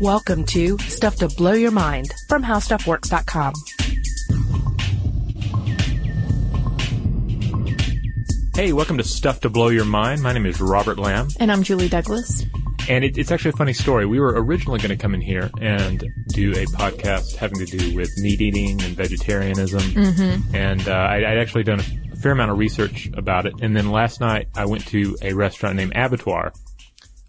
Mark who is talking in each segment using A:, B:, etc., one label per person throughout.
A: Welcome to Stuff to Blow Your Mind from HowStuffWorks.com.
B: Hey, welcome to Stuff to Blow Your Mind. My name is Robert Lamb.
C: And I'm Julie Douglas.
B: And it, it's actually a funny story. We were originally going to come in here and do a podcast having to do with meat eating and vegetarianism. Mm-hmm. And uh, I, I'd actually done a fair amount of research about it. And then last night I went to a restaurant named Abattoir,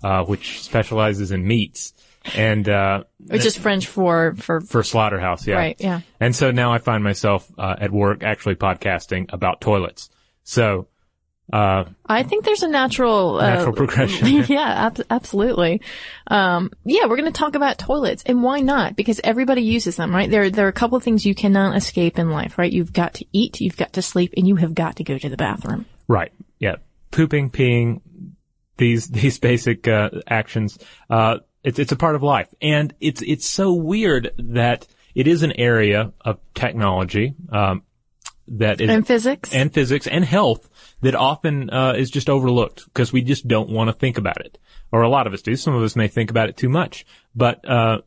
B: uh, which specializes in meats. And uh,
C: Which is French for, for,
B: for slaughterhouse, yeah.
C: Right, yeah.
B: And so now I find myself uh, at work actually podcasting about toilets. So uh,
C: I think there's a natural, uh,
B: Natural progression.
C: yeah, ab- absolutely. Um, yeah, we're going to talk about toilets and why not? Because everybody uses them, right? There, there are a couple of things you cannot escape in life, right? You've got to eat, you've got to sleep, and you have got to go to the bathroom.
B: Right. Yeah. Pooping, peeing, these these basic uh, actions. Uh, it's it's a part of life, and it's it's so weird that it is an area of technology um, that is
C: And physics?
B: and physics and health that often uh, is just overlooked because we just don't want to think about it, or a lot of us do. Some of us may think about it too much, but uh,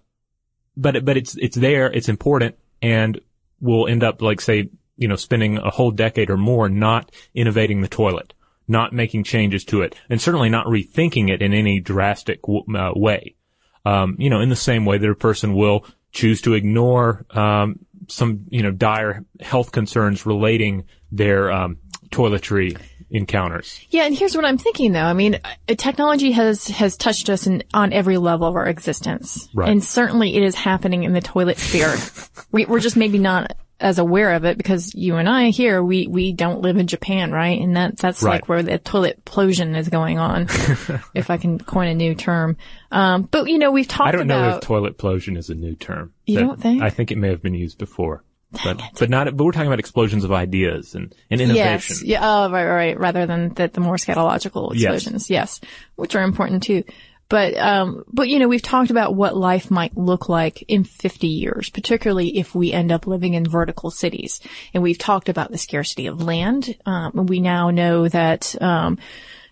B: but but it's it's there, it's important, and we'll end up like say you know spending a whole decade or more not innovating the toilet, not making changes to it, and certainly not rethinking it in any drastic w- uh, way. Um, you know, in the same way that a person will choose to ignore um, some you know dire health concerns relating their um, toiletry encounters.
C: Yeah, and here's what I'm thinking though. I mean, uh, technology has has touched us in, on every level of our existence,
B: Right.
C: and certainly it is happening in the toilet sphere. we, we're just maybe not as aware of it because you and I here we we don't live in Japan, right? And that that's
B: Right.
C: like where the toilet plosion is going on, if I can coin a new term. Um, but you know, we've talked
B: I don't know
C: about
B: if toilet plosion is a new term.
C: You
B: That-
C: don't think?
B: I think it may have been used before, but but not. But we're talking about explosions of ideas and, and innovation.
C: Yes. Yeah. Oh, right, right. Rather than the, the more scatological
B: Yes.
C: explosions. Yes. Which are important too. But, um, but you know, we've talked about what life might look like in 50 years, particularly if we end up living in vertical cities. And we've talked about the scarcity of land. Um, we now know that, um,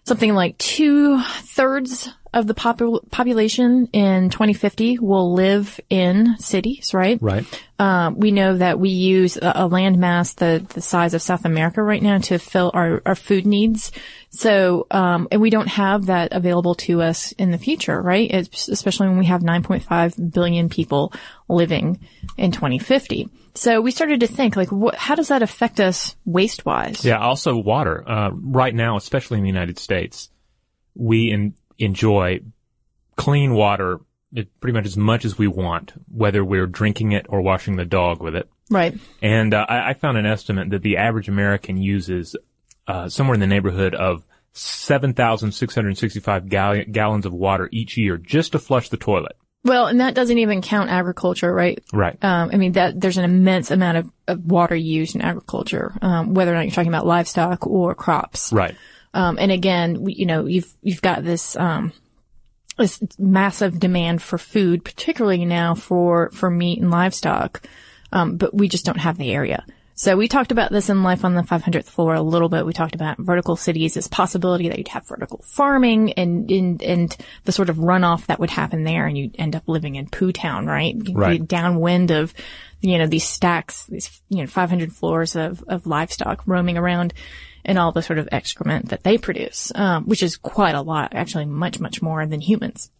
C: something like two thirds of the popul- population in 2050 will live in cities, right?
B: Right.
C: Um, we know that we use a, a land mass the, the size of South America right now to fill our, our food needs. So, um, and we don't have that available to us in the future, right? It's, especially when we have 9.5 billion people living in 2050. So we started to think, like, what, how does that affect us waste-wise?
B: Yeah. Also, water. Uh, right now, especially in the United States, we en- enjoy clean water pretty much as much as we want, whether we're drinking it or washing the dog with it.
C: Right.
B: And uh, I, I found an estimate that the average American uses uh, somewhere in the neighborhood of 7,665 gal- gallons of water each year just to flush the toilet.
C: Well, and that doesn't even count agriculture, right?
B: Right.
C: Um, I mean, that there's an immense amount of, of water used in agriculture, um, whether or not you're talking about livestock or crops.
B: right.
C: Um, and again, we, you know, you've you've got this um, this massive demand for food, particularly now for for meat and livestock, um, but we just don't have the area. So we talked about this in Life on the 500th Floor a little bit. We talked about vertical cities, this possibility that you'd have vertical farming and, and, and the sort of runoff that would happen there and you'd end up living in Poo Town, right?
B: Right.
C: Downwind of, you know, these stacks, these, you know, 500 floors of, of livestock roaming around and all the sort of excrement that they produce, um, which is quite a lot, actually much, much more than humans.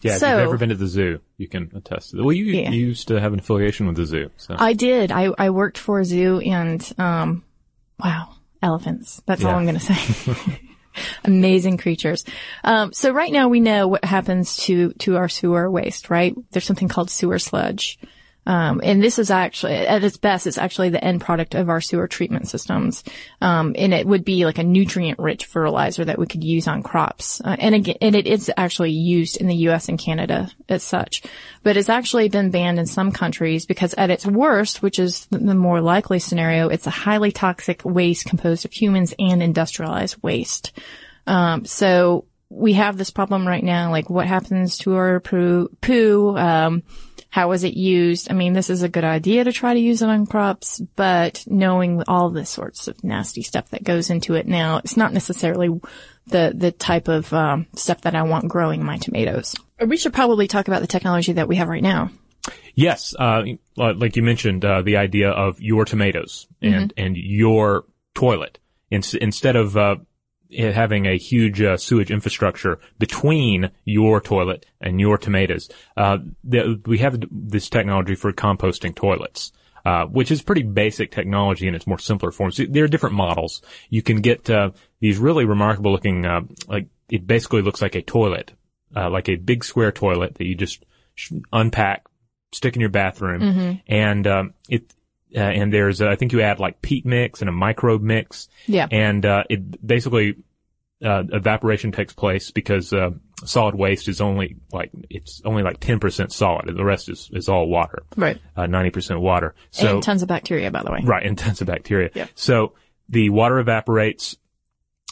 B: Yeah. if you've ever been to the zoo, you can attest to that. Well, you,
C: Yeah.
B: you used to have an affiliation with the zoo. So.
C: I did. I, I worked for a zoo and, um, wow, elephants. That's all I'm going to say. Amazing creatures. Um, so right now we know what happens to, to our sewer waste, right? There's something called sewer sludge. Um, and this is actually, at its best, it's actually the end product of our sewer treatment systems. Um, and it would be like a nutrient-rich fertilizer that we could use on crops. Uh, and again, and it is actually used in the U.S. and Canada as such. But it's actually been banned in some countries because at its worst, which is the- the more likely scenario, it's a highly toxic waste composed of humans and industrialized waste. Um, so we have this problem right now, like what happens to our poo, poo, um, how is it used? I mean, this is a good idea to try to use it on crops, but knowing all the sorts of nasty stuff that goes into it now, it's not necessarily the the type of um, stuff that I want growing my tomatoes. We should probably talk about the technology that we have right now.
B: Yes, uh, like you mentioned, uh, the idea of your tomatoes and and your toilet In- instead of uh, having a huge uh, sewage infrastructure between your toilet and your tomatoes. Uh, the, we have this technology for composting toilets. Uh, which is pretty basic technology in its more simpler forms. There are different models. You can get uh, these really remarkable looking, uh, like it basically looks like a toilet, uh, like a big square toilet that you just unpack, stick in your bathroom, and um, it uh, and there's uh, I think you add like peat mix and a microbe mix.
C: Yeah.
B: And uh, it basically uh, evaporation takes place because uh, solid waste is only like it's only like 10% solid and the rest is, is all water.
C: Right.
B: Uh, 90% water. So
C: and tons of bacteria, by the way.
B: right, and tons of bacteria.
C: Yeah.
B: So the water evaporates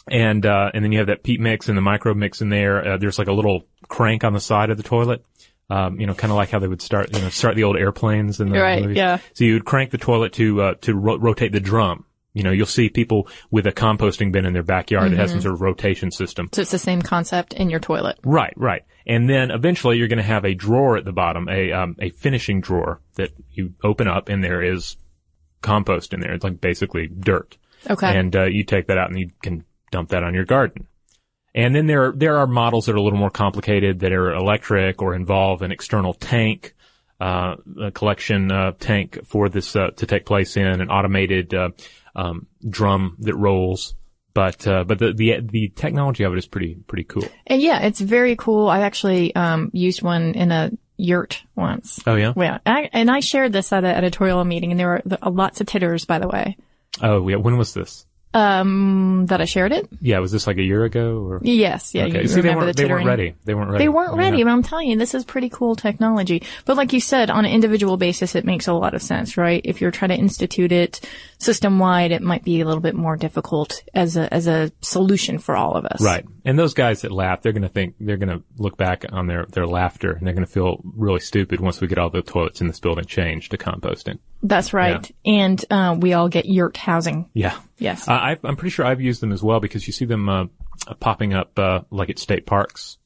B: and uh, and then you have that peat mix and the microbe mix in there. Uh, there's like a little crank on the side of the toilet. Um, you know, kind of like how they would start, you know, start the old airplanes in the
C: Right,
B: movies.
C: yeah.
B: So you would crank the toilet to uh, to ro- rotate the drum. You know, you'll see people with a composting bin in their backyard that has
C: Mm-hmm.
B: some sort of rotation system.
C: So it's the same concept in your toilet.
B: Right, right. And then eventually you're going to have a drawer at the bottom, a um, a finishing drawer that you open up, and there is compost in there. It's like basically dirt.
C: Okay.
B: And uh, you take that out and you can dump that on your garden. And then there there are models that are a little more complicated that are electric or involve an external tank, uh, a collection uh, tank for this uh, to take place in an automated uh, um, drum that rolls. But uh, but the, the the technology of it is pretty pretty cool.
C: And yeah, it's very cool. I actually um, used one in a yurt once.
B: Oh yeah.
C: Yeah, I, and I shared this at an editorial meeting, and there were lots of titters, by the way,
B: Oh yeah. When was this?
C: Um, that I shared it.
B: Yeah, was this like a year ago or?
C: Yes, yeah,
B: okay.
C: you
B: See, they weren't
C: the
B: they weren't ready. They weren't ready.
C: They weren't
B: Yeah.
C: ready, but I'm telling you, this is pretty cool technology. But like you said, on an individual basis, it makes a lot of sense, right? If you're trying to institute it system wide, it might be a little bit more difficult as a as a solution for all of us.
B: Right. And those guys that laugh, they're going to think, they're going to look back on their, their laughter and they're going to feel really stupid once we get all the toilets in this building changed to composting.
C: That's right. And uh, we all get yurt housing.
B: Yeah.
C: Yes.
B: Uh, I, I'm pretty sure I've used them as well because you see them, uh, popping up, uh, like at state parks.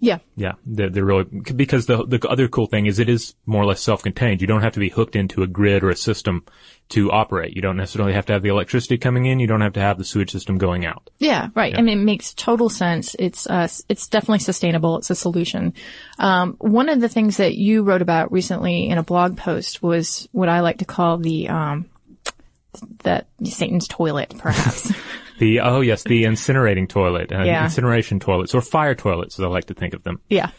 C: Yeah.
B: Yeah, they're, they're really because the the other cool thing is it is more or less self-contained. You don't have to be hooked into a grid or a system to operate. You don't necessarily have to have the electricity coming in. You don't have to have the sewage system going out.
C: Yeah, right. I mean, it makes total sense. It's uh, it's definitely sustainable. It's a solution. Um, one of the things that you wrote about recently in a blog post was what I like to call the um, that Satan's toilet, perhaps.
B: The oh yes, the incinerating toilet, uh,
C: Yeah.
B: incineration toilets or fire toilets, as I like to think of them.
C: yeah.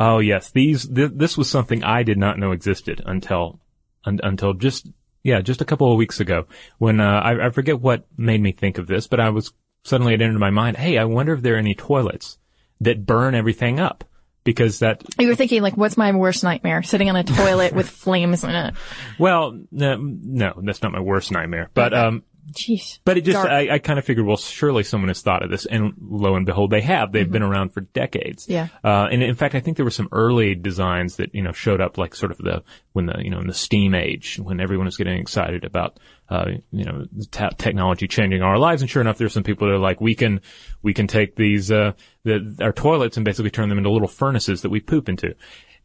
B: Oh yes, these th- this was something I did not know existed until un- until just yeah just a couple of weeks ago when uh, I, I forget what made me think of this, but I was suddenly it entered my mind. Hey, I wonder if there are any toilets that burn everything up because that
C: You were thinking like, what's my worst nightmare? Sitting on a toilet with flames in it.
B: well no, no that's not my worst nightmare, but um
C: Jeez.
B: But it just,
C: Dark.
B: I, I kind of figured, well, surely someone has thought of this, and lo and behold, they have. They've been around for decades.
C: Mm-hmm. Yeah.
B: Uh, and in fact, I think there were some early designs that you know showed up, like sort of the when the you know in the steam age, when everyone was getting excited about uh, you know the technology changing our lives. And sure enough, there's some people that are like, we can we can take these uh, the, our toilets and basically turn them into little furnaces that we poop into,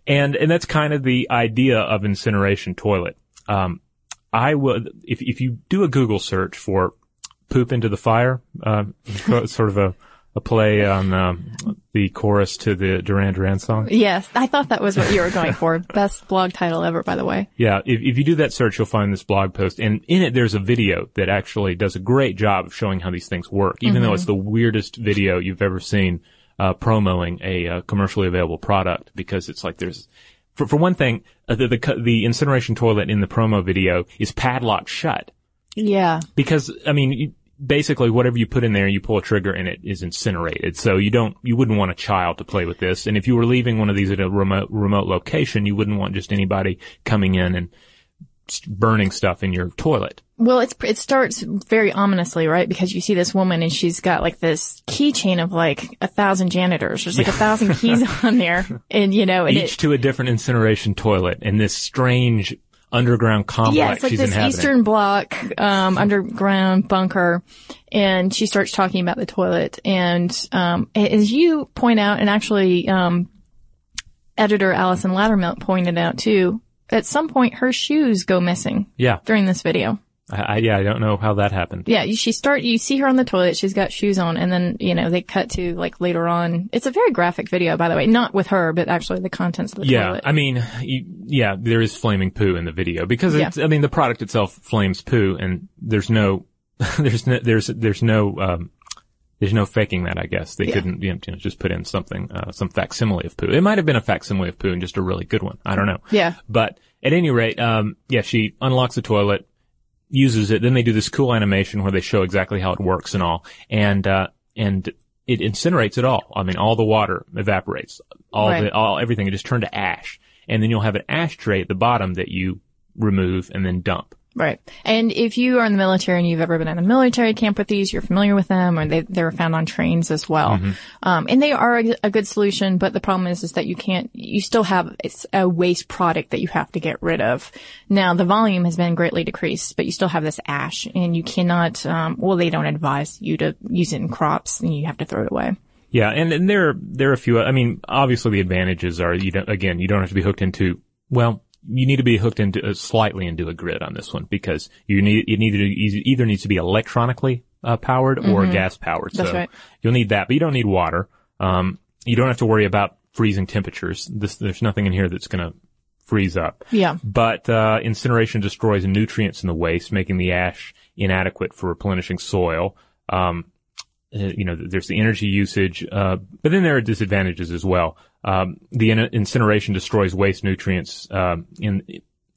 B: and and that's kind of the idea of incineration toilet. Um, I would, if, if you do a Google search for poop into the fire, uh, sort of a, a play on, um, the chorus to the Duran Duran song.
C: Yes, I thought that was what you were going for. Best blog title ever, by the way.
B: Yeah. If, if you do that search, you'll find this blog post and in it, there's a video that actually does a great job of showing how these things work, even though it's the weirdest video you've ever seen, uh, promoting a, uh, commercially available product because it's like there's, for, for one thing, uh, the, the, the incineration toilet in the promo video is padlocked shut.
C: Yeah.
B: because I mean, you, basically, whatever you put in there, you pull a trigger and it is incinerated. So you don't, you wouldn't want a child to play with this. And if you were leaving one of these at a remote remote location, you wouldn't want just anybody coming in and burning stuff in your toilet.
C: Well, it's it starts very ominously, right? Because you see this woman and she's got like this keychain of like a thousand janitors. There's like a thousand keys on there, and you know, and
B: Each
C: it,
B: to a different incineration toilet, in this strange underground complex
C: Yeah, it's like this. Eastern Bloc um, underground bunker, and she starts talking about the toilet. And um, as you point out, and actually, um, editor Allison Loudermilk pointed out too, at some point her shoes go missing
B: yeah,
C: during this video.
B: I, I, yeah, I don't know how that happened.
C: Yeah, she start. You see her on the toilet. She's got shoes on, and then you know they cut to like later on. It's a very graphic video, by the way, not with her, but actually the contents of the
B: Yeah,
C: toilet.
B: I mean, you, yeah, there is flaming poo in the video because
C: Yeah.
B: it's, I mean, the product itself flames poo, and there's no, there's no, there's there's no, um, there's no faking that. I guess they
C: Yeah.
B: couldn't, you know, just put in something, uh, some facsimile of poo. It might have been a facsimile of poo and just a really good one. I don't know.
C: Yeah.
B: But at any rate, um, yeah, she unlocks the toilet, uses it, then they do this cool animation where they show exactly how it works and all, and uh, and it incinerates it all. I mean, all the water evaporates, all
C: Right.
B: the all everything. It just turned to ash, and then you'll have an ashtray at the bottom that you remove and then dump.
C: Right. And if you are in the military and you've ever been in a military camp with these, you're familiar with them or they, they're found on trains as well. Um, and they are a, a good solution, but the problem is, is that you can't, you still have it's a waste product that you have to get rid of. Now the volume has been greatly decreased, but you still have this ash and you cannot, um, well, they don't advise you to use it in crops and you have to throw it away.
B: Yeah, and, and there there are a few. I mean, obviously the advantages are you don't again you don't have to be hooked into well. You need to be hooked into uh, slightly into a grid on this one because you need it either either needs to be electronically uh, powered or gas powered.
C: Mm-hmm. That's
B: so
C: right.
B: you'll need that, but you don't need water. Um, you don't have to worry about freezing temperatures. This, there's nothing in here that's going to freeze up.
C: Yeah.
B: But uh, incineration destroys nutrients in the waste, making the ash inadequate for replenishing soil. Um, uh, you know, there's the energy usage, uh, but then there are disadvantages as well. Um, the in- incineration destroys waste nutrients um, in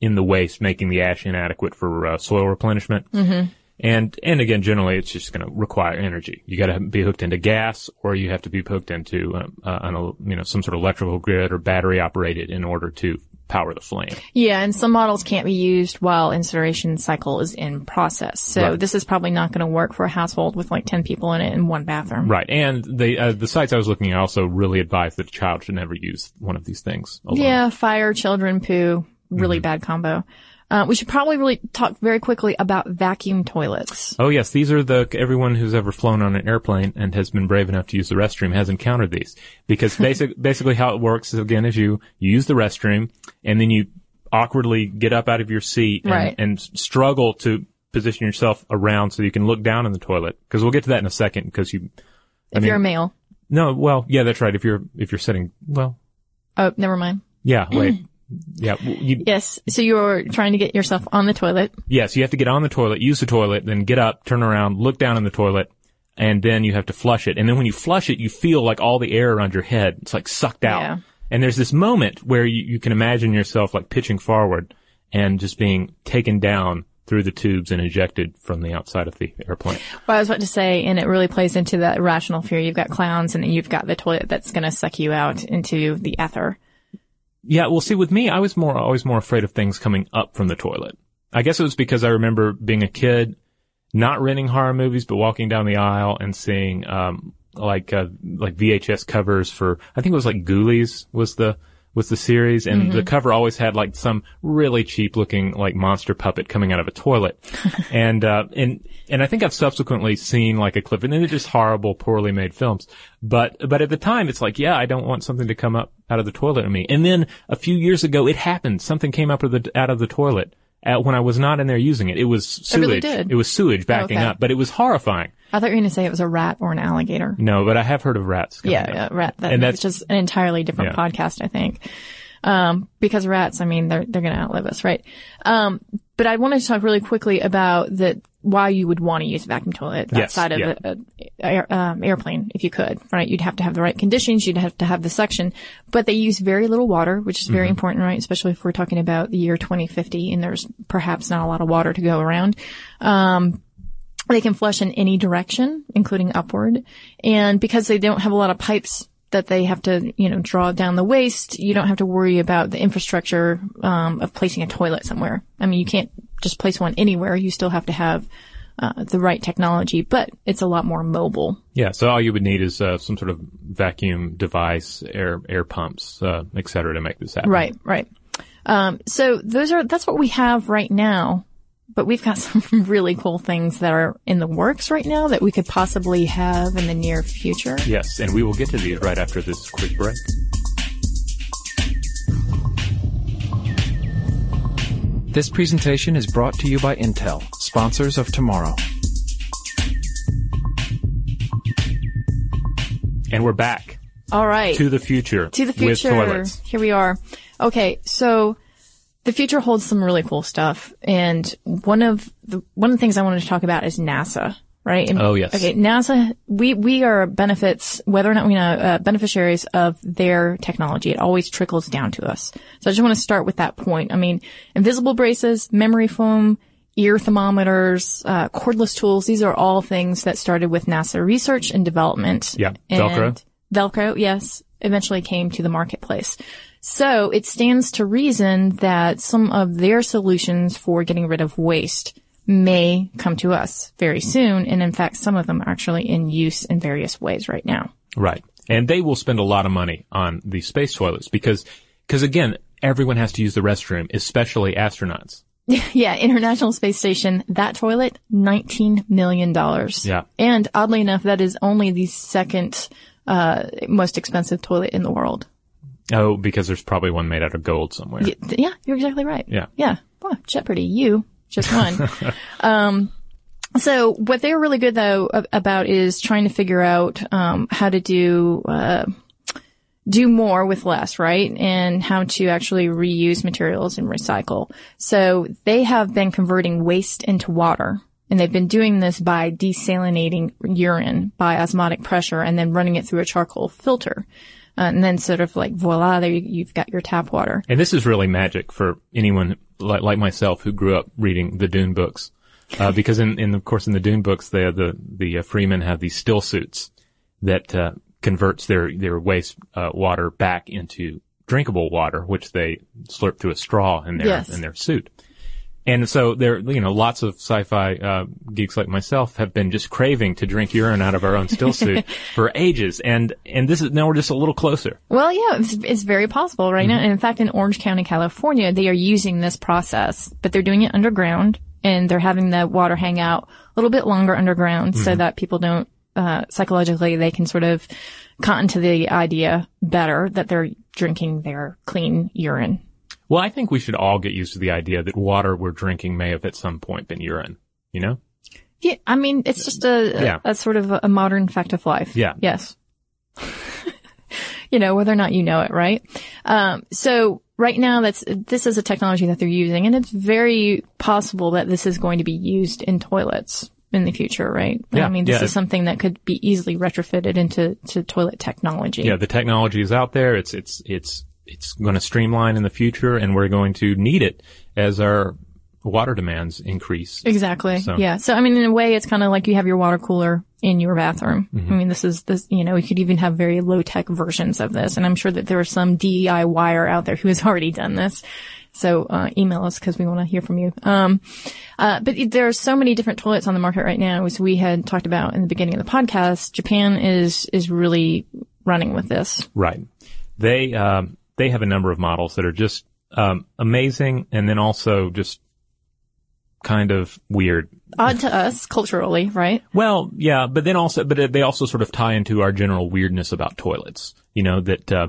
B: in the waste, making the ash inadequate for uh, soil replenishment. Mm-hmm. And and again, generally, it's just going to require energy. You got to be hooked into gas, or you have to be hooked into um, uh, an, you know some sort of electrical grid or battery operated in order to power the flame.
C: Yeah, and some models can't be used while incineration cycle is in process. So
B: Right.
C: this is probably not going to work for a household with like 10 people in it in one bathroom.
B: Right, and the uh, the sites I was looking at also really advise that a child should never use one of these things. Alone.
C: Yeah, fire, children, poo,
B: Mm-hmm.
C: really bad combo. Uh, we should probably really talk very quickly about vacuum toilets.
B: Oh yes, these are the everyone who's ever flown on an airplane and has been brave enough to use the restroom has encountered these because basic basically how it works is again is you you use the restroom and then you awkwardly get up out of your seat and,
C: Right.
B: and struggle to position yourself around so you can look down in the toilet because we'll get to that in a second because you
C: If you're a male.
B: no well yeah that's right if you're if you're sitting well
C: Oh, never mind.
B: yeah wait yeah you,
C: Yes. So you're trying to get yourself on the toilet.
B: Yes, you have to get on the toilet, use the toilet, then get up, turn around, look down in the toilet, and then you have to flush it. And then when you flush it, you feel like all the air around your head, it's like sucked out.
C: Yeah.
B: And there's this moment where you, you can imagine yourself like pitching forward and just being taken down through the tubes and ejected from the outside of the airplane.
C: Well, I was about to say, and it really plays into that irrational fear. You've got clowns and then you've got the toilet that's going to suck you out into the ether.
B: Yeah, well, see, with me, I was more always more afraid of things coming up from the toilet. I guess it was because I remember being a kid, not renting horror movies, but walking down the aisle and seeing um, like uh, like VHS covers for I think it was like Ghoulies was the was the series, and the cover always had like some really cheap looking like monster puppet coming out of a toilet, and uh, and and I think I've subsequently seen like a clip, and they're just horrible, poorly made films. But but at the time, it's like, yeah, I don't want something to come up out of the toilet at me. And then a few years ago, it happened. Something came up of the out of the toilet. Uh, when I was not in there using it, it was sewage.
C: really did?
B: It was sewage backing
C: Okay.
B: up, but it was horrifying.
C: I thought you were going to say it was a rat or an alligator.
B: No, but I have heard of rats.
C: Yeah, rat. That,
B: And that's-
C: just an entirely different
B: Yeah.
C: podcast, I think. Um, because rats, I mean, they're, they're going to outlive us, right? Um, but I wanted to talk really quickly about the, why you would want to use a vacuum toilet
B: Yes,
C: outside of
B: yeah.
C: a, a air, um, airplane, if you could, right? You'd have to have the right conditions. You'd have to have the suction, but they use very little water, which is
B: Mm-hmm.
C: very important, right? Especially if we're talking about the year 2050 and there's perhaps not a lot of water to go around. Um, they can flush in any direction, including upward. And because they don't have a lot of pipes that they have to, you know, draw down the waste, you don't have to worry about the infrastructure um, of placing a toilet somewhere. I mean, you can't just place one anywhere. You still have to have uh, the right technology, but it's a lot more mobile.
B: Yeah, so all you would need is uh, some sort of vacuum device, air air pumps, uh, et cetera, to make this happen.
C: Right, right. Um, so those are, that's what we have right now. But we've got some really cool things that are in the works right now that we could possibly have in the near future.
B: Yes, and we will get to these right after this quick break.
D: This presentation is brought to you by Intel, sponsors of tomorrow.
B: And we're back
C: All right.
B: to the future.
C: to the
B: With
C: future.
B: toilets.
C: Here we are. Okay, so the future holds some really cool stuff, and one of the one of the things I wanted to talk about is NASA. Right? And-
B: Oh, yes.
C: Okay, NASA. We we are benefits, whether or not we know uh, beneficiaries of their technology. It always trickles down to us. So I just want to start with that point. I mean, invisible braces, memory foam. Ear thermometers, uh, cordless tools, these are all things that started with NASA research and development.
B: Yeah, Velcro.
C: Velcro, yes, eventually came to the marketplace. So it stands to reason that some of their solutions for getting rid of waste may come to us very soon. And in fact, some of them are actually in use in various ways right now.
B: Right. And they will spend a lot of money on these space toilets because, because again, everyone has to use the restroom, especially astronauts.
C: yeah, International Space Station, that toilet, $19 million.
B: Yeah.
C: And oddly enough, that is only the second, uh, most expensive toilet in the world.
B: Oh, because there's probably one made out of gold somewhere.
C: Y- Yeah, you're exactly right.
B: Yeah.
C: Yeah. Well, Jeopardy, you just won. um, so what they're really good though about is trying to figure out, um, how to do, uh, do more with less, right? And how to actually reuse materials and recycle. So they have been converting waste into water. And they've been doing this by desalinating urine by osmotic pressure and then running it through a charcoal filter. Uh, and then sort of like voila, there you, you've got your tap water.
B: And this is really magic for anyone like, like myself who grew up reading the Dune books. Uh, because in, in, of course, in the Dune books, they, the, the uh, Fremen have these still suits that, uh, converts their, their waste, uh, water back into drinkable water, which they slurp through a straw in their,
C: Yes.
B: in their suit. And so there, you know, lots of sci-fi, uh, geeks like myself have been just craving to drink urine out of our own still suit for ages. And, and this is, now we're just a little closer.
C: Well, yeah, it's, it's very possible right now. And in fact, in Orange County, California, they are using this process, but they're doing it underground and they're having the water hang out a little bit longer underground so that people don't, uh, psychologically, they can sort of cotton to the idea better that they're drinking their clean urine.
B: Well, I think we should all get used to the idea that water we're drinking may have at some point been urine. You know?
C: Yeah, I mean, it's just a,
B: Yeah.
C: a, sort of a modern fact of life.
B: Yeah.
C: Yes. you know, whether or not you know it, right? Um, so right now that's, this is a technology that they're using and it's very possible that this is going to be used in toilets in the future, right?
B: Yeah,
C: I mean, this
B: yeah.
C: is something that could be easily retrofitted into, to toilet technology.
B: Yeah, the technology is out there. It's, it's, it's, it's going to streamline in the future and we're going to need it as our water demands increase.
C: Exactly.
B: So-
C: Yeah. So I mean, in a way, it's kind of like you have your water cooler in your bathroom.
B: Mm-hmm.
C: I mean, this is this. You know, you could even have very low tech versions of this, and I'm sure that there are some DIYer out there who has already done this. So uh, email us because we want to hear from you. Um, uh, but there are so many different toilets on the market right now, as we had talked about in the beginning of the podcast. Japan is is really running with this.
B: Right. They, um, they have a number of models that are just, um, amazing and then also just kind of weird.
C: Odd to us culturally, right?
B: Well, yeah, but then also, but they also sort of tie into our general weirdness about toilets. You know, that, uh,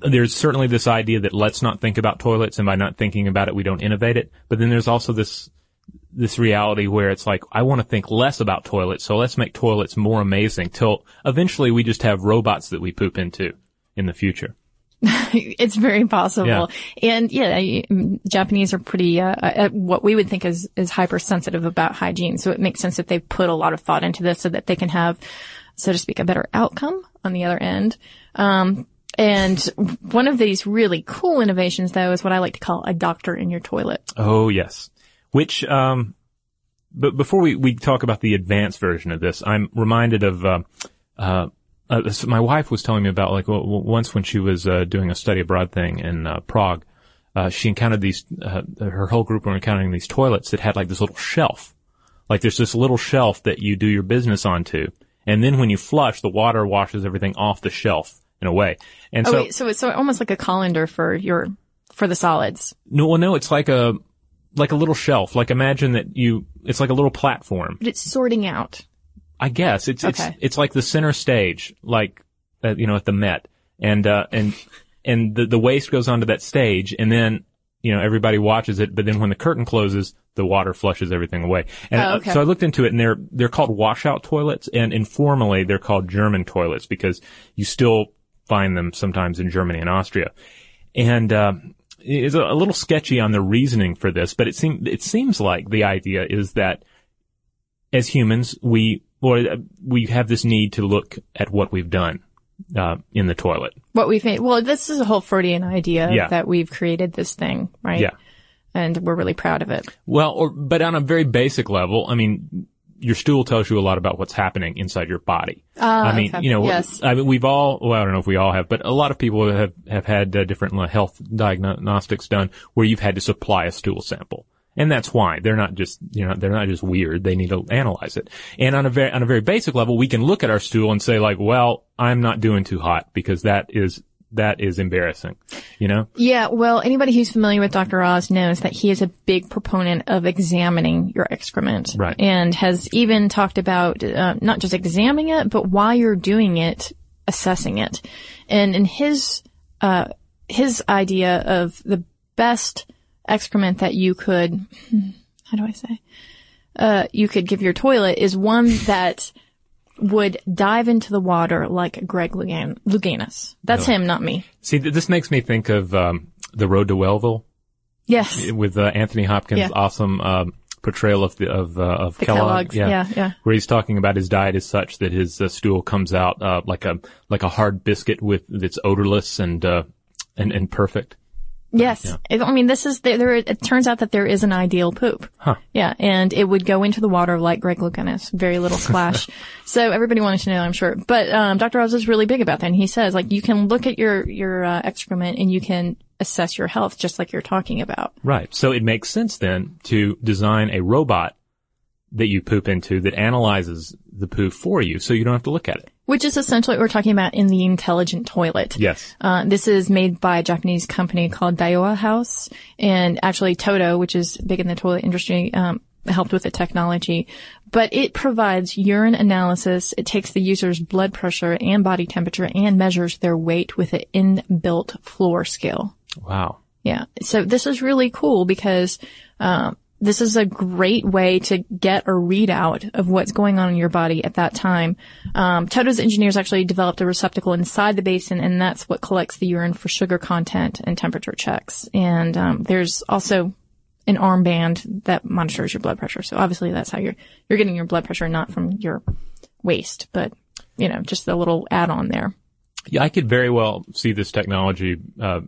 B: there's certainly this idea that let's not think about toilets and by not thinking about it, we don't innovate it. But then there's also this, this reality where it's like, I want to think less about toilets, so let's make toilets more amazing till eventually we just have robots that we poop into in the future.
C: it's very possible. And yeah, I- mm, Japanese are pretty, uh, uh, what we would think is, is hypersensitive about hygiene. So it makes sense that they've put a lot of thought into this so that they can have, so to speak, a better outcome on the other end. Um, and one of these really cool innovations though is what I like to call a doctor in your toilet.
B: Oh yes. Which, um, but before we, we talk about the advanced version of this, I'm reminded of, uh, uh, so my wife was telling me about like w- w- once when she was uh, doing a study abroad thing in uh, Prague, uh, she encountered these. Uh, her whole group were encountering these toilets that had like this little shelf. Like there's this little shelf that you do your business onto, and then when you flush, the water washes everything off the shelf in a way. And
C: Oh,
B: so
C: wait, so it's so almost like a colander for your for the solids.
B: No, well, no, it's like a like a little shelf. Like imagine that you, it's like a little platform.
C: But it's sorting out.
B: I guess it's
C: Okay.
B: it's it's like the center stage, like uh, you know at the Met, and uh, and and the the waste goes onto that stage, and then you know everybody watches it, but then when the curtain closes, the water flushes everything away. And
C: Oh,
B: uh,
C: okay.
B: so I looked into it, and they're they're called washout toilets, and informally they're called German toilets because you still find them sometimes in Germany and Austria, and. Um, it's a, a little sketchy on the reasoning for this, but it seems it seems like the idea is that as humans, we or uh, we have this need to look at what we've done uh, in the toilet.
C: What we've made, well, this is a whole Freudian idea
B: Yeah.
C: that we've created this thing, right?
B: Yeah.
C: And we're really proud of it.
B: Well, or but on a very basic level, I mean, your stool tells you a lot about what's happening inside your body. I mean,
C: okay.
B: you know,
C: Yes.
B: I mean, we've all, well, I don't know if we all have, but a lot of people have have had uh, different uh, health diagnostics done where you've had to supply a stool sample. And that's why they're not just, you know, they're not just weird. They need to analyze it. And on a very, on a very basic level, we can look at our stool and say like, well, I'm not doing too hot because that is, that is embarrassing, you know?
C: Yeah, well, anybody who's familiar with Dr. Oz knows that he is a big proponent of examining your excrement.
B: Right.
C: And has even talked about uh, not just examining it, but why you're doing it, assessing it. And in his, uh, his idea of the best excrement that you could, hmm, how do I say? Uh, you could give your toilet is one that would dive into the water like Greg Lugan-. That's him, not me.
B: See, th- this makes me think of, um, the road to Wellville.
C: Yes.
B: with uh, Anthony Hopkins'
C: Yeah.
B: awesome um, portrayal of the of uh, of
C: The
B: Kellogg.
C: Kellogg's, yeah, yeah.
B: Where he's talking about his diet is such that his uh, stool comes out uh, like a like a hard biscuit with that's odorless and uh, and and perfect.
C: Yes. It- I mean, this is, there, there, it turns out that there is an ideal poop.
B: Huh.
C: Yeah. And it would go into the water like Greg Louganis. Very little splash. so everybody wanted to know, I'm sure. But, um, Dr. Oz is really big about that. And he says, like, you can look at your, your, uh, excrement and you can assess your health just like you're talking about.
B: Right. So it makes sense then to design a robot that you poop into that analyzes the poo for you, so you don't have to look at it.
C: Which is essentially what we're talking about in the intelligent toilet.
B: Yes.
C: Uh, this is made by a Japanese company called Daiwa House, and actually Toto, which is big in the toilet industry, um, helped with the technology. But it provides urine analysis. It takes the user's blood pressure and body temperature and measures their weight with an inbuilt floor scale.
B: Wow.
C: Yeah. So this is really cool because, um, this is a great way to get a readout of what's going on in your body at that time. Um, Toto's engineers actually developed a receptacle inside the basin, and that's what collects the urine for sugar content and temperature checks. And um, there's also an armband that monitors your blood pressure. So obviously, that's how you're you're getting your blood pressure, not from your waist, but you know, just a little add-on there.
B: Yeah, I could very well see this technology, uh,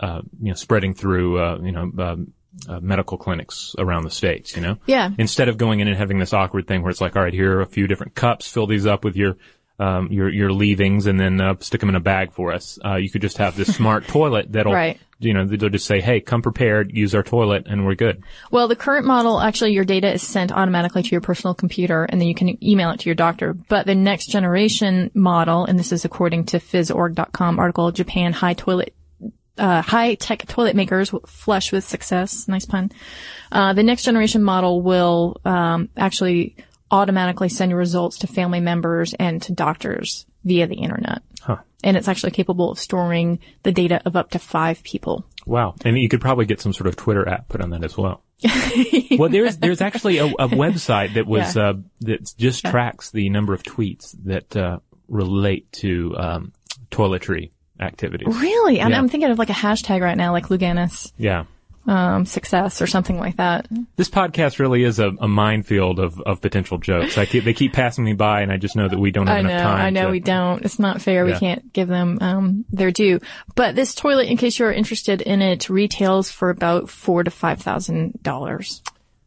B: uh, you know, spreading through, uh, you know, um, uh, medical clinics around the states. You know,
C: Yeah.
B: instead of going in and having this awkward thing where it's like, all right, here are a few different cups, fill these up with your um, your your leavings, and then uh, stick them in a bag for us. Uh, you could just have this smart toilet that'll,
C: Right.
B: you know, they'll just say, hey, come prepared, use our toilet, and we're good.
C: Well, the current model, actually, your data is sent automatically to your personal computer and then you can email it to your doctor. But the next generation model, and this is according to physorg.com article, Japan high toilet, uh, high tech toilet makers flush with success. Nice pun. Uh, the next generation model will, um, actually automatically send your results to family members and to doctors via the internet.
B: Huh.
C: And it's actually capable of storing the data of up to five people.
B: Wow. And you could probably get some sort of Twitter app put on that as well. well, there's, there's actually a, a website that was,
C: Yeah.
B: uh, that just tracks the number of tweets that, uh, relate to, um, toiletry activities.
C: Really? I'm,
B: Yeah.
C: I'm thinking of like a hashtag right now, like Luganis.
B: Yeah.
C: um, success or something like that.
B: This podcast really is a, a minefield of, of potential jokes. I keep, they keep passing me by and I just know that we don't have
C: I know,
B: enough time.
C: I know
B: to-
C: we don't. It's not fair. We can't give them um, their due. But this toilet, in case you're interested in it, retails for about four to five thousand dollars.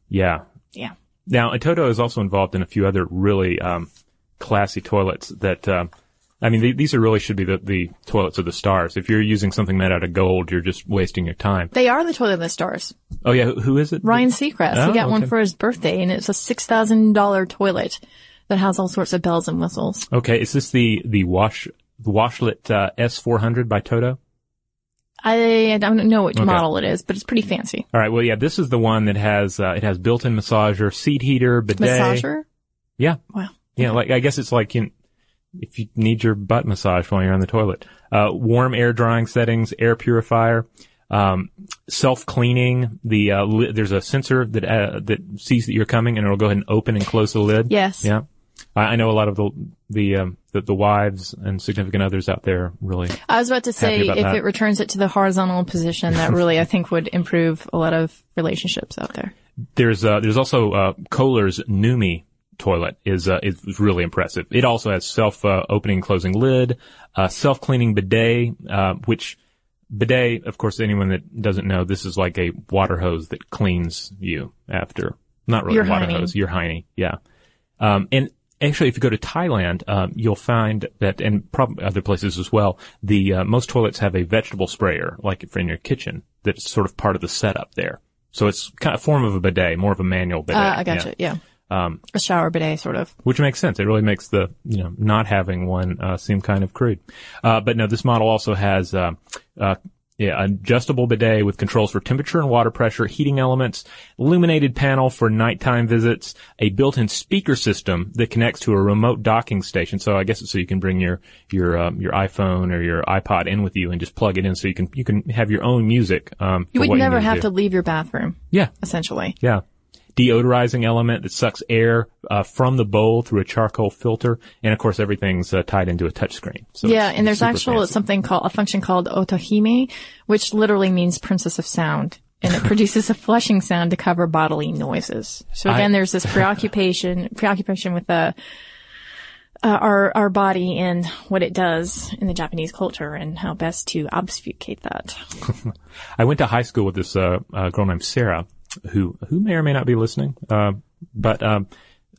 B: Yeah.
C: Yeah.
B: Now, Atoto is also involved in a few other really um, classy toilets that, um, I mean, th- these are really should be the, the toilets of the stars. If you're using something made out of gold, you're just wasting your time.
C: They are the toilet of the stars.
B: Oh yeah, who- is it?
C: Ryan Seacrest.
B: Oh,
C: he got one for his birthday, and it's a six thousand dollar toilet that has all sorts of bells and whistles.
B: Okay, is this the the wash the washlet uh, S400 by Toto?
C: I don't know which
B: Okay.
C: model it is, but it's pretty fancy.
B: All right. Well, yeah, this is the one that has uh, it has built-in massager, seat heater, bidet.
C: The massager?
B: Yeah.
C: Wow.
B: Yeah, like I guess it's like you, if you need your butt massage while you're on the toilet. Uh, warm air drying settings, air purifier, um, self cleaning. The uh, li- there's a sensor that uh, that sees that you're coming and it'll go ahead and open and close the lid.
C: Yes.
B: Yeah. I, I know a lot of the the, um, the the wives and significant others out there really.
C: I was about to say
B: about
C: if
B: that.
C: it returns it to the horizontal position, that really I think would improve a lot of relationships out there.
B: There's uh, there's also uh, Kohler's Numi toilet is uh, is really impressive. It also has self uh, opening and closing lid, uh, self cleaning bidet, uh, which bidet, of course, anyone that doesn't know, this is like a water hose that cleans you after not really
C: Your
B: water
C: hiney.
B: hose, your hiney, yeah. Um, and actually, if you go to Thailand, um, you'll find that, and probably other places as well, the uh, most toilets have a vegetable sprayer, like for in your kitchen, that's sort of part of the setup there. So it's kind of a form of a bidet, more of a manual bidet.
C: Uh, I gotcha. Yeah.
B: Um,
C: a shower bidet, sort of.
B: which makes sense. It really makes the you know not having one uh, seem kind of crude. Uh, but no, this model also has uh, uh, yeah, adjustable bidet with controls for temperature and water pressure, heating elements, illuminated panel for nighttime visits, a built-in speaker system that connects to a remote docking station. So I guess it's so you can bring your your um, your iPhone or your iPod in with you and just plug it in, so you can you can have your own music. Um,
C: You would never
B: need
C: have
B: do.
C: to leave your bathroom,
B: Yeah,
C: essentially.
B: yeah. Deodorizing element that sucks air uh, from the bowl through a charcoal filter, and of course everything's uh, tied into a touchscreen. So
C: yeah, and there's
B: super
C: actual
B: fancy.
C: something called a function called otohime, which literally means princess of sound, and it produces a flushing sound to cover bodily noises. So
B: I-
C: again, there's this preoccupation preoccupation with the uh, our our body and what it does in the Japanese culture and how best to obfuscate that.
B: I went to high school with this uh, uh, girl named Sarah, who who may or may not be listening. Uh, but um,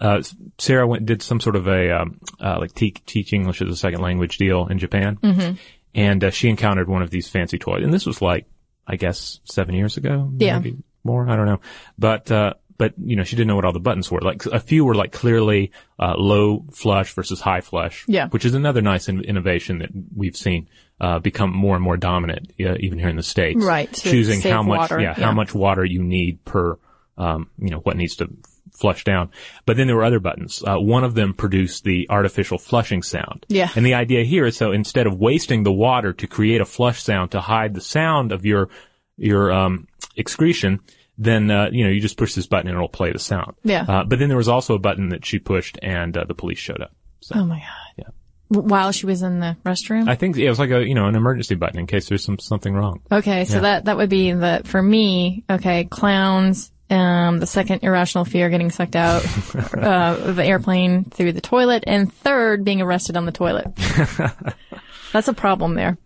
B: uh, Sarah went did some sort of a um, uh, like te- teach English as a second language deal in Japan,
C: Mm-hmm.
B: and uh, she encountered one of these fancy toys, and this was like I guess seven years ago,
C: Yeah.
B: maybe more. I don't know, but. Uh, but you know, she didn't know what all the buttons were. Like a few were like clearly uh, low flush versus high flush,
C: Yeah.
B: which is another nice in- innovation that we've seen uh, become more and more dominant, uh, even here in the states.
C: Right,
B: choosing how much,
C: water,
B: yeah,
C: yeah.
B: how much water you need per, um, you know, what needs to flush down. But then there were other buttons. Uh, one of them produced the artificial flushing sound.
C: Yeah.
B: And the idea here is so instead of wasting the water to create a flush sound to hide the sound of your your um, excretion, then uh, you know you just push this button and it'll play the sound.
C: Yeah.
B: Uh, but then there was also a button that she pushed and uh, the police showed up. So
C: Oh my god!
B: Yeah.
C: While she was in the restroom.
B: I think it was like a you know an emergency button in case there's some something wrong.
C: Okay, so
B: Yeah.
C: that that would be the for me. Okay, clowns. Um, the second irrational fear getting sucked out uh, of the airplane through the toilet, and third being arrested on the toilet. That's a problem there.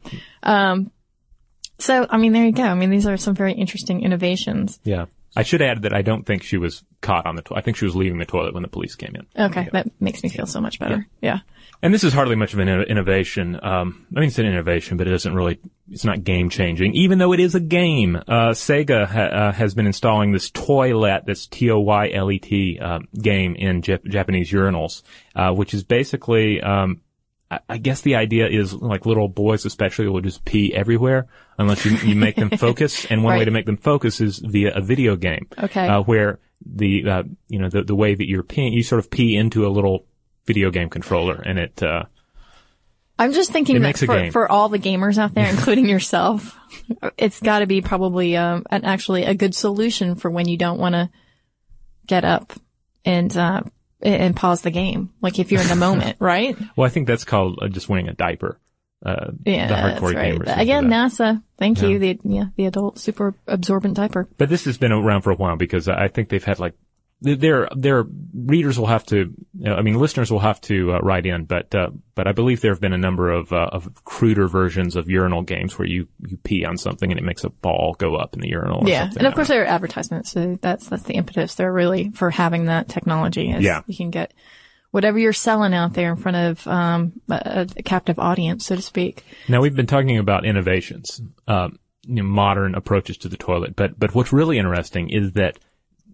C: Um, so I mean, there you go. I mean, these are some very interesting innovations.
B: Yeah. I should add that I don't think she was caught on the toilet. I think she was leaving the toilet when the police came in.
C: Okay, that makes me feel so much better. Yeah.
B: And this is hardly much of an innovation. Um, I mean, it's an innovation, but it doesn't really, it's not game changing, even though it is a game. Uh, Sega ha- uh, has been installing this Toilet, this T-O-Y-L-E-T, uh, game in Jap- Japanese urinals, uh, which is basically, um, I- I guess the idea is like little boys especially will just pee everywhere unless you, you make them focus. And one way to make them focus is via a video game.
C: Okay.
B: Uh, where the, uh, you know, the, the way that you're peeing, you sort of pee into a little video game controller and it, uh,
C: I'm just thinking
B: It
C: that for, for all the gamers out there, including yourself, it's got to be probably um, an, actually a good solution for when you don't want to get up and uh, and pause the game. Like if you're in the moment, right?
B: Well, I think that's called uh, just wearing a diaper. Uh,
C: Yeah,
B: the hardcore
C: right.
B: gamers.
C: Again. NASA. Thank
B: Yeah.
C: you. The yeah, the adult super absorbent diaper.
B: But this has been around for a while because I think they've had like their their readers will have to. I mean, listeners will have to uh, write in, but uh, but I believe there have been a number of uh, of cruder versions of urinal games where you you pee on something and it makes a ball go up in the urinal. Or
C: Yeah, and of course there are advertisements. So that's that's the impetus. They're really for having that technology.
B: Yeah.
C: you can get whatever you're selling out there in front of um, a, a captive audience, so to speak.
B: now we've been talking about innovations, um, you know, modern approaches to the toilet, but but what's really interesting is that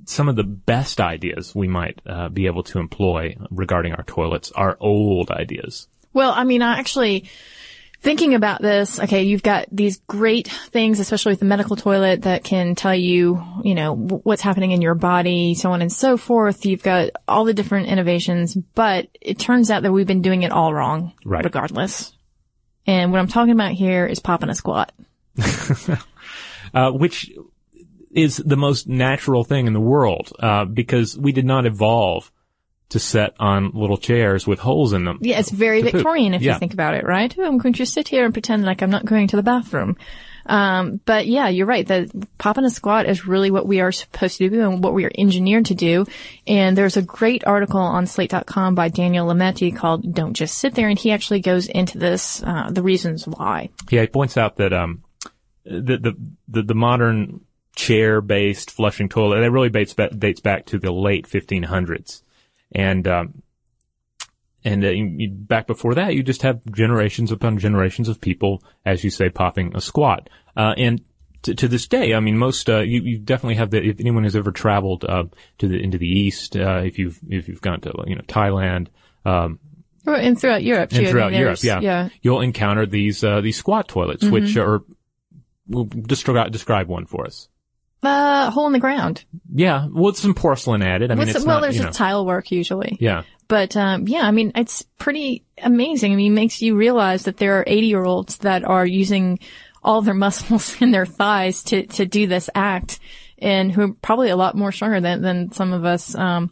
B: some of the best ideas we might uh, be able to employ regarding our toilets are old ideas.
C: Well, I mean, I actually thinking about this, okay, you've got these great things, especially with the medical toilet that can tell you, you know, what's happening in your body, so on and so forth. You've got all the different innovations, but it turns out that we've been doing it all wrong,
B: Right.
C: regardless. And what I'm talking about here is popping a squat.
B: uh, which is the most natural thing in the world, uh, because we did not evolve to sit on little chairs with holes in them.
C: Yeah, it's very
B: To poop.
C: Victorian if
B: Yeah.
C: you think about it, right? Oh, I'm going to sit here and pretend like I'm not going to the bathroom. Um, but yeah, you're right. The popping a squat is really what we are supposed to do and what we are engineered to do. And there's a great article on slate.com by Daniel Lametti called Don't Just Sit There. And he actually goes into this, uh, the reasons why.
B: Yeah, he points out that um, the, the the the modern chair-based flushing toilet that really dates back, dates back to the late 1500s, and um, and uh, you, you- back before that, you just have generations upon generations of people, as you say, popping a squat, uh, and. To, to this day, I mean, most uh, you, you definitely have that. If anyone has ever traveled uh, to the into the east, uh, if you've if you've gone to you know Thailand, um,
C: And throughout Europe too.
B: and
C: I
B: throughout
C: mean,
B: Europe, yeah,
C: Yeah.
B: you'll encounter these uh, these squat toilets, which are well, describe describe one for us.
C: Uh, hole in the ground.
B: Yeah, well, it's some porcelain added. I mean,
C: What's
B: it's
C: well,
B: not,
C: there's
B: you
C: a tile work usually.
B: yeah,
C: But um, yeah, I mean, it's pretty amazing. I mean, it makes you realize that there are 80 year olds that are using all their muscles in their thighs to to do this act, and who are probably a lot more stronger than than some of us, um,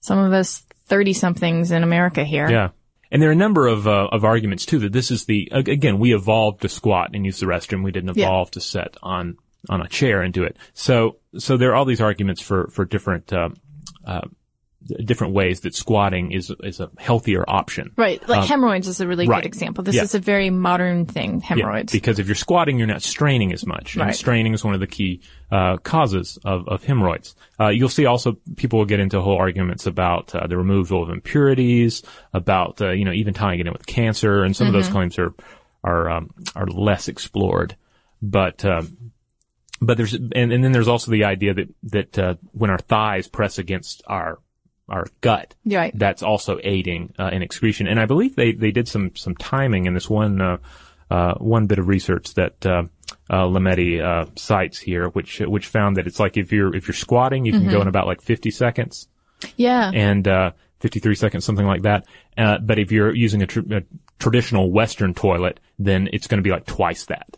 C: some of us 30 somethings in America here.
B: yeah. And there are a number of uh, of arguments too that this is the again we evolved to squat and use the restroom. We didn't
C: Yeah.
B: evolve to sit on on a chair and do it. So so there are all these arguments for for different uh, uh, different ways that squatting is is a healthier option.
C: Right, like hemorrhoids is a really
B: Um, right.
C: good example. This
B: Yeah.
C: is a very modern thing,
B: Yeah,
C: hemorrhoids.
B: because if you're squatting, you're not straining as much. And
C: Right.
B: straining is one of the key uh, causes of, of hemorrhoids. Uh, you'll see also people will get into whole arguments about uh, the removal of impurities, about uh, you know even tying it in with cancer, and some of those claims are are um, are less explored. But um, but there's and, and then there's also the idea that that uh, when our thighs press against our our gut,
C: Right.
B: that's also aiding uh, in excretion. And I believe they, they did some some timing in this one uh, uh, one bit of research that uh, uh, Lametti uh, cites here, which which found that it's like if you're if you're squatting, you can go in about like 50 seconds
C: yeah.
B: and uh, 53 seconds, something like that. Uh, but if you're using a, tr- a traditional Western toilet, then it's going to be like twice that.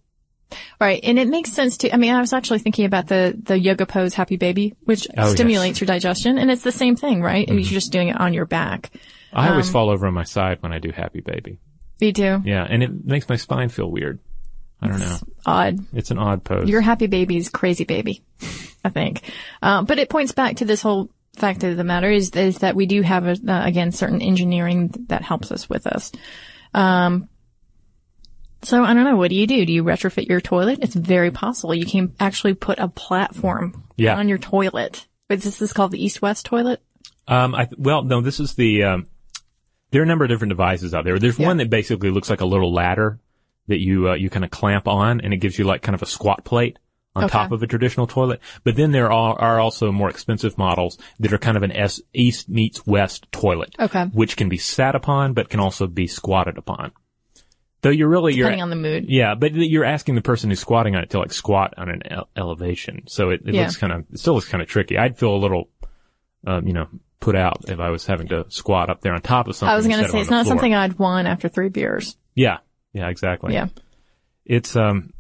C: Right. And it makes sense too. I mean, I was actually thinking about the, the yoga pose happy baby, which
B: Oh, yes. Mm-hmm.
C: stimulates your digestion. And it's the same thing, right? You're just doing it on your back.
B: I always
C: Um,
B: fall over on my side when I do Happy Baby.
C: You do.
B: Yeah, and it makes my spine feel weird. I don't know.
C: Odd.
B: It's an odd pose.
C: Your happy baby's crazy baby, I think. Um, but it points back to this whole fact of the matter is, is that we do have, a, uh, again, certain engineering that helps us with us. Um, so I don't know. What do you do? Do you retrofit your toilet? It's very possible. You can actually put a platform
B: Yeah.
C: on your toilet. But this is called the east-west toilet.
B: Um, I, well, no, this is the, um, there are a number of different devices out there. There's
C: Yeah.
B: one that basically looks like a little ladder that you, uh, you kind of clamp on and it gives you like kind of a squat plate on
C: Okay.
B: top of a traditional toilet. But then there are, are also more expensive models that are kind of an S, east meets west toilet.
C: Okay.
B: Which can be sat upon, but can also be squatted upon. Though you're really, you're,
C: on the mood.
B: yeah, but you're asking the person who's squatting on it to like squat on an ele- elevation. So it, it
C: Yeah.
B: looks kind of, it still looks kind of tricky. I'd feel a little, um, you know, put out if I was having to squat up there on top of something.
C: I was going to say it's not
B: floor.
C: something I'd want after three beers.
B: Yeah. Yeah, exactly.
C: Yeah.
B: It's, um,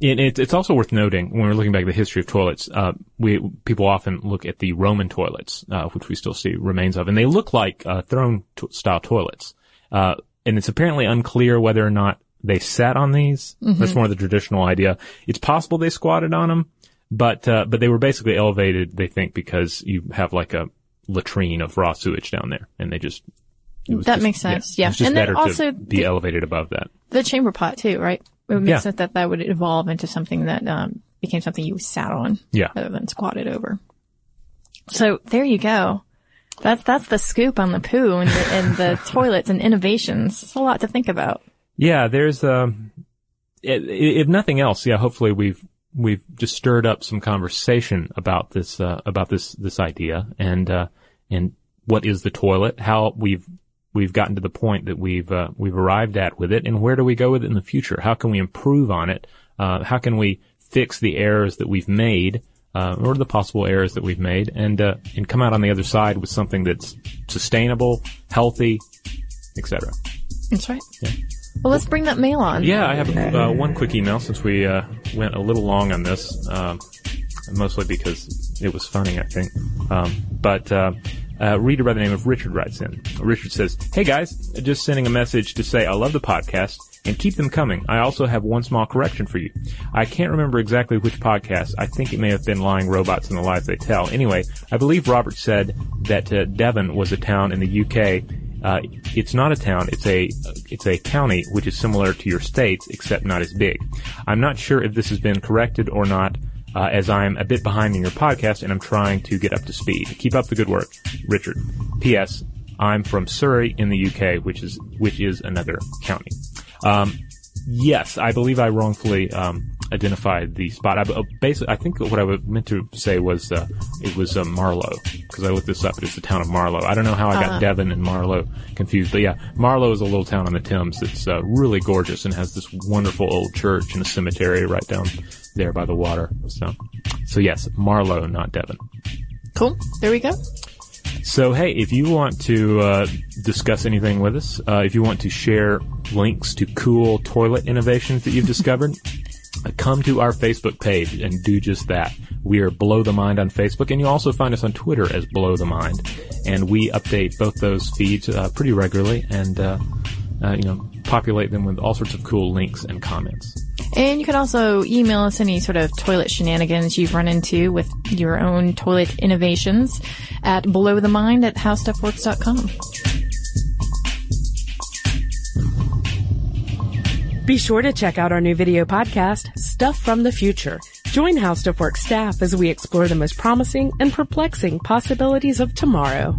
B: it, it, it's also worth noting when we're looking back at the history of toilets, uh, we, people often look at the Roman toilets, uh, which we still see remains of, and they look like, uh, throne style toilets. And it's apparently unclear whether or not they sat on these. That's more of the traditional idea. It's possible they squatted on them, but, uh, but they were basically elevated, they think, because you have like a latrine of raw sewage down there, and they just,
C: That
B: just-
C: makes sense, yeah.
B: just
C: And then also
B: be
C: the-
B: elevated above that.
C: The chamber pot too, right? It would make
B: Yeah.
C: sense that that would evolve into something that um, became something you sat on
B: Yeah.
C: rather than squatted over. So there you go. That's that's the scoop on the poo and the, and the toilets and innovations. It's a lot to think about.
B: Yeah, there's um, i- i- if nothing else, yeah. Hopefully, we've we've just stirred up some conversation about this uh, about this this idea and uh, and what is the toilet? How we've we've gotten to the point that we've uh, we've arrived at with it, and where do we go with it in the future? How can we improve on it? Uh, how can we fix the errors that we've made, uh, or the possible errors that we've made, and uh, and come out on the other side with something that's sustainable, healthy, etc.
C: That's right. Well, let's bring that mail on.
B: Yeah, I have uh, one quick email since we uh, went a little long on this, um, mostly because it was funny, I think. Um, but uh, a reader by the name of Richard writes in. Richard says, "Hey guys, just sending a message to say I love the podcast." And keep them coming. I also have one small correction for you. I can't remember exactly which podcast. I think it may have been Lying Robots and the Lies They Tell. Anyway, I believe Robert said that uh, Devon was a town in the UK uh, it's not a town. It's a it's a county which is similar to your states, except not as big. I'm not sure if this has been corrected or not, uh, as I'm a bit behind in your podcast and I'm trying to get up to speed. Keep up the good work, Richard. P.S. I'm from Surrey in the UK, which is which is another county. Um, yes, I believe I wrongfully um, identified the spot. I, uh, basically, I think what I was meant to say was uh, it was uh, Marlow because I looked this up. It is the town of Marlow. I don't know how I got
C: Uh-huh.
B: Devon and Marlow confused, but yeah, Marlow is a little town on the Thames that's uh, really gorgeous and has this wonderful old church and a cemetery right down there by the water. So, so yes, Marlow, not Devon.
C: Cool. There we go.
B: So hey, if you want to uh, discuss anything with us, uh, if you want to share links to cool toilet innovations that you've discovered, uh, come to our Facebook page and do just that. We are Blow the Mind on Facebook, and you'll also find us on Twitter as Blow the Mind, and we update both those feeds uh, pretty regularly, and uh, uh, you know populate them with all sorts of cool links and comments.
C: And you can also email us any sort of toilet shenanigans you've run into with your own toilet innovations at blow the mind at howstuffworks.com.
E: Be sure to check out our new video podcast, Stuff from the Future. Join How Stuff Works staff as we explore the most promising and perplexing possibilities of tomorrow.